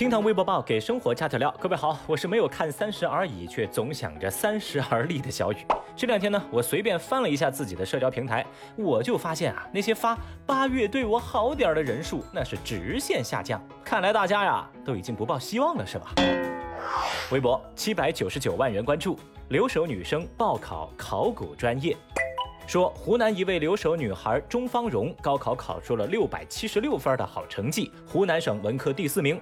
听堂微博报给生活加点料，各位好，我是没有看三十而已，却总想着三十而立的小雨。这两天呢，我随便翻了一下自己的社交平台，我就发现啊，那些发八月对我好点的人数，那是直线下降。看来大家呀，都已经不抱希望了，是吧？微博七百九十九万人关注，留守女生报考考古专业。说湖南一位留守女孩钟芳蓉高考考出了六百七十六分的好成绩，湖南省文科第四名。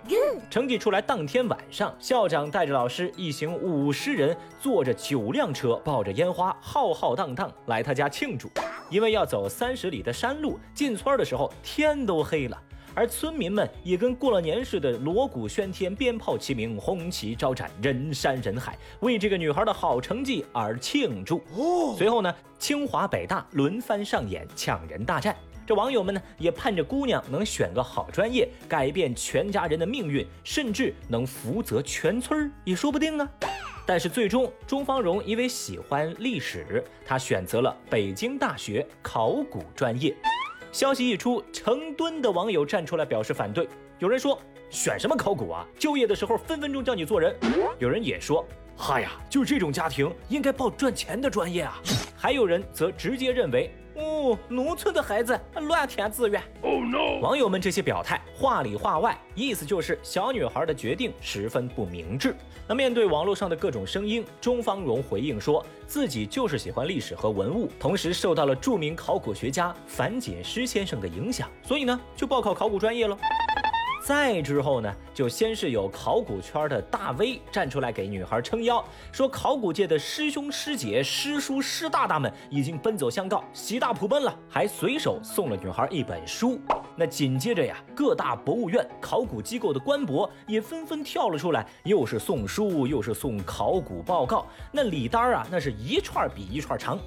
成绩出来当天晚上，校长带着老师一行五十人，坐着九辆车，抱着烟花，浩浩荡荡来他家庆祝。因为要走三十里的山路，进村的时候天都黑了。而村民们也跟过了年似的，锣鼓喧天，鞭炮齐鸣，红旗招展，人山人海，为这个女孩的好成绩而庆祝。随后呢，清华北大轮番上演抢人大战。这网友们呢，也盼着姑娘能选个好专业，改变全家人的命运，甚至能福泽全村也说不定啊。但是最终，钟芳荣因为喜欢历史，她选择了北京大学考古专业。消息一出，成吨的网友站出来表示反对。有人说：“选什么考古啊？就业的时候分分钟教你做人。”有人也说：“嗨呀，就这种家庭应该报赚钱的专业啊。”还有人则直接认为。哦，农村的孩子乱填志愿。Oh no！网友们这些表态，话里话外，意思就是小女孩的决定十分不明智。那面对网络上的各种声音，钟芳荣回应说自己就是喜欢历史和文物，同时受到了著名考古学家樊锦诗先生的影响，所以呢，就报考考古专业了。再之后呢，就先是有考古圈的大 V 站出来给女孩撑腰，说考古界的师兄师姐、师叔师大大们已经奔走相告，喜大普奔了，还随手送了女孩一本书。那紧接着呀，各大博物院、考古机构的官博也纷纷跳了出来，又是送书，又是送考古报告，那礼单啊，那是一串比一串长。哇，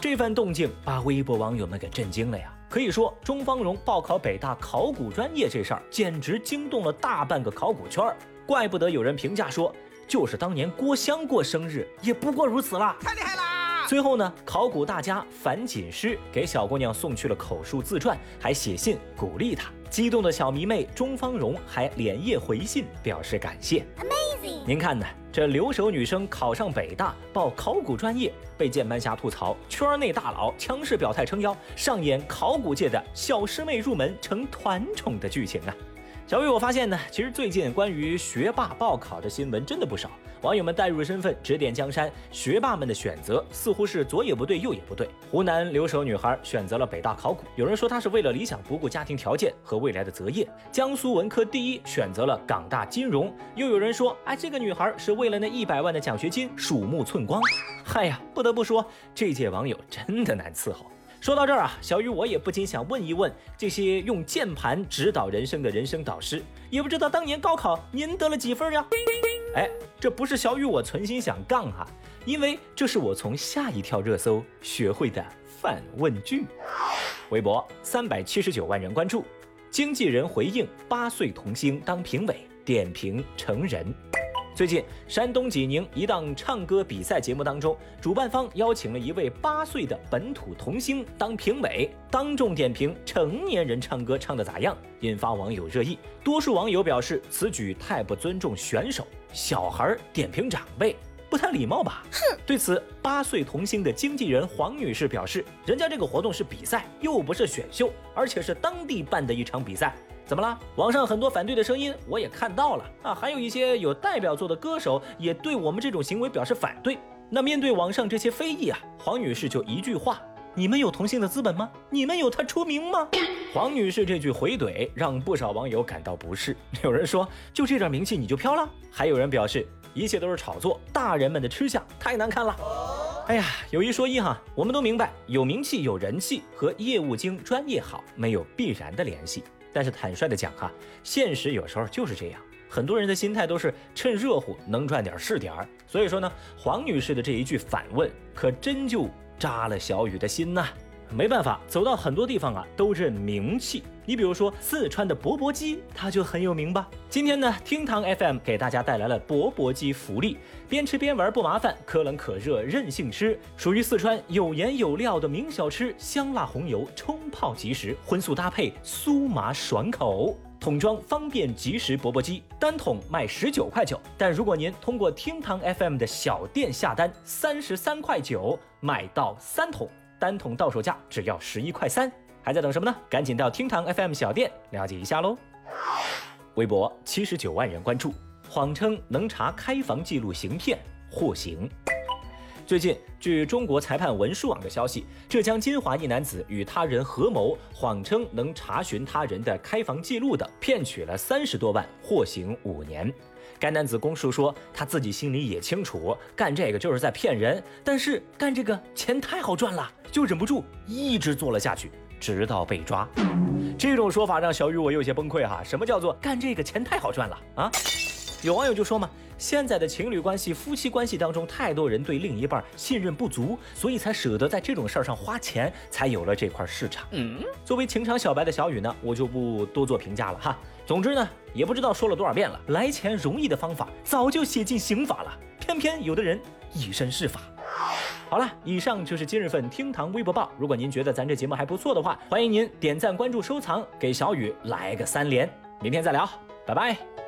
这番动静把微博网友们给震惊了呀。可以说，钟芳荣报考北大考古专业这事儿，简直惊动了大半个考古圈儿。怪不得有人评价说，就是当年郭襄过生日，也不过如此啦。太厉害啦！最后呢，考古大家樊锦诗给小姑娘送去了口述自传，还写信鼓励她。激动的小迷妹钟芳荣还连夜回信表示感谢。Amazing！您看呢？这留守女生考上北大报考古专业，被键盘侠吐槽，圈内大佬强势表态撑腰，上演考古界的小师妹入门成团宠的剧情啊！小雨，我发现呢，其实最近关于学霸报考的新闻真的不少。网友们带入身份指点江山，学霸们的选择似乎是左也不对，右也不对。湖南留守女孩选择了北大考古，有人说她是为了理想不顾家庭条件和未来的择业。江苏文科第一选择了港大金融，又有人说，哎，这个女孩是为了那一百万的奖学金鼠目寸光。嗨 呀，不得不说，这届网友真的难伺候。说到这儿啊，小雨我也不禁想问一问这些用键盘指导人生的人生导师，也不知道当年高考您得了几分呀？哎，这不是小雨我存心想杠哈，因为这是我从下一条热搜学会的反问句。微博三百七十九万人关注，经纪人回应八岁童星当评委，点评成人。最近，山东济宁一档唱歌比赛节目当中，主办方邀请了一位八岁的本土童星当评委，当众点评成年人唱歌唱的咋样，引发网友热议。多数网友表示，此举太不尊重选手，小孩点评长辈不太礼貌吧？哼！对此，八岁童星的经纪人黄女士表示，人家这个活动是比赛，又不是选秀，而且是当地办的一场比赛。怎么了？网上很多反对的声音，我也看到了啊，还有一些有代表作的歌手也对我们这种行为表示反对。那面对网上这些非议啊，黄女士就一句话：你们有同性的资本吗？你们有他出名吗？黄女士这句回怼让不少网友感到不适。有人说，就这点名气你就飘了？还有人表示，一切都是炒作，大人们的吃相太难看了。哎呀，有一说一哈，我们都明白，有名气有人气和业务精专业好没有必然的联系。但是坦率的讲哈，现实有时候就是这样，很多人的心态都是趁热乎，能赚点是点儿。所以说呢，黄女士的这一句反问，可真就扎了小雨的心呐。没办法，走到很多地方啊，都认名气。你比如说四川的钵钵鸡，它就很有名吧。今天呢，厅堂 FM 给大家带来了钵钵鸡福利，边吃边玩不麻烦，可冷可热任性吃，属于四川有颜有料的名小吃，香辣红油冲泡即食，荤素搭配酥麻爽口。桶装方便即食钵钵鸡，单桶卖十九块九，但如果您通过厅堂 FM 的小店下单，三十三块九买到三桶，单桶到手价只要十一块三，还在等什么呢？赶紧到厅堂 FM 小店了解一下喽。微博七十九万人关注，谎称能查开房记录行骗获刑。最近，据中国裁判文书网的消息，浙江金华一男子与他人合谋，谎称能查询他人的开房记录的，骗取了三十多万，获刑五年。该男子供述说，他自己心里也清楚，干这个就是在骗人，但是干这个钱太好赚了，就忍不住一直做了下去，直到被抓。这种说法让小雨我有些崩溃哈，什么叫做干这个钱太好赚了啊？有网友就说嘛，现在的情侣关系、夫妻关系当中，太多人对另一半信任不足，所以才舍得在这种事儿上花钱，才有了这块市场。嗯，作为情场小白的小雨呢，我就不多做评价了哈。总之呢，也不知道说了多少遍了，来钱容易的方法早就写进刑法了，偏偏有的人以身试法。好了，以上就是今日份厅堂微博报。如果您觉得咱这节目还不错的话，欢迎您点赞、关注、收藏，给小雨来个三连。明天再聊，拜拜。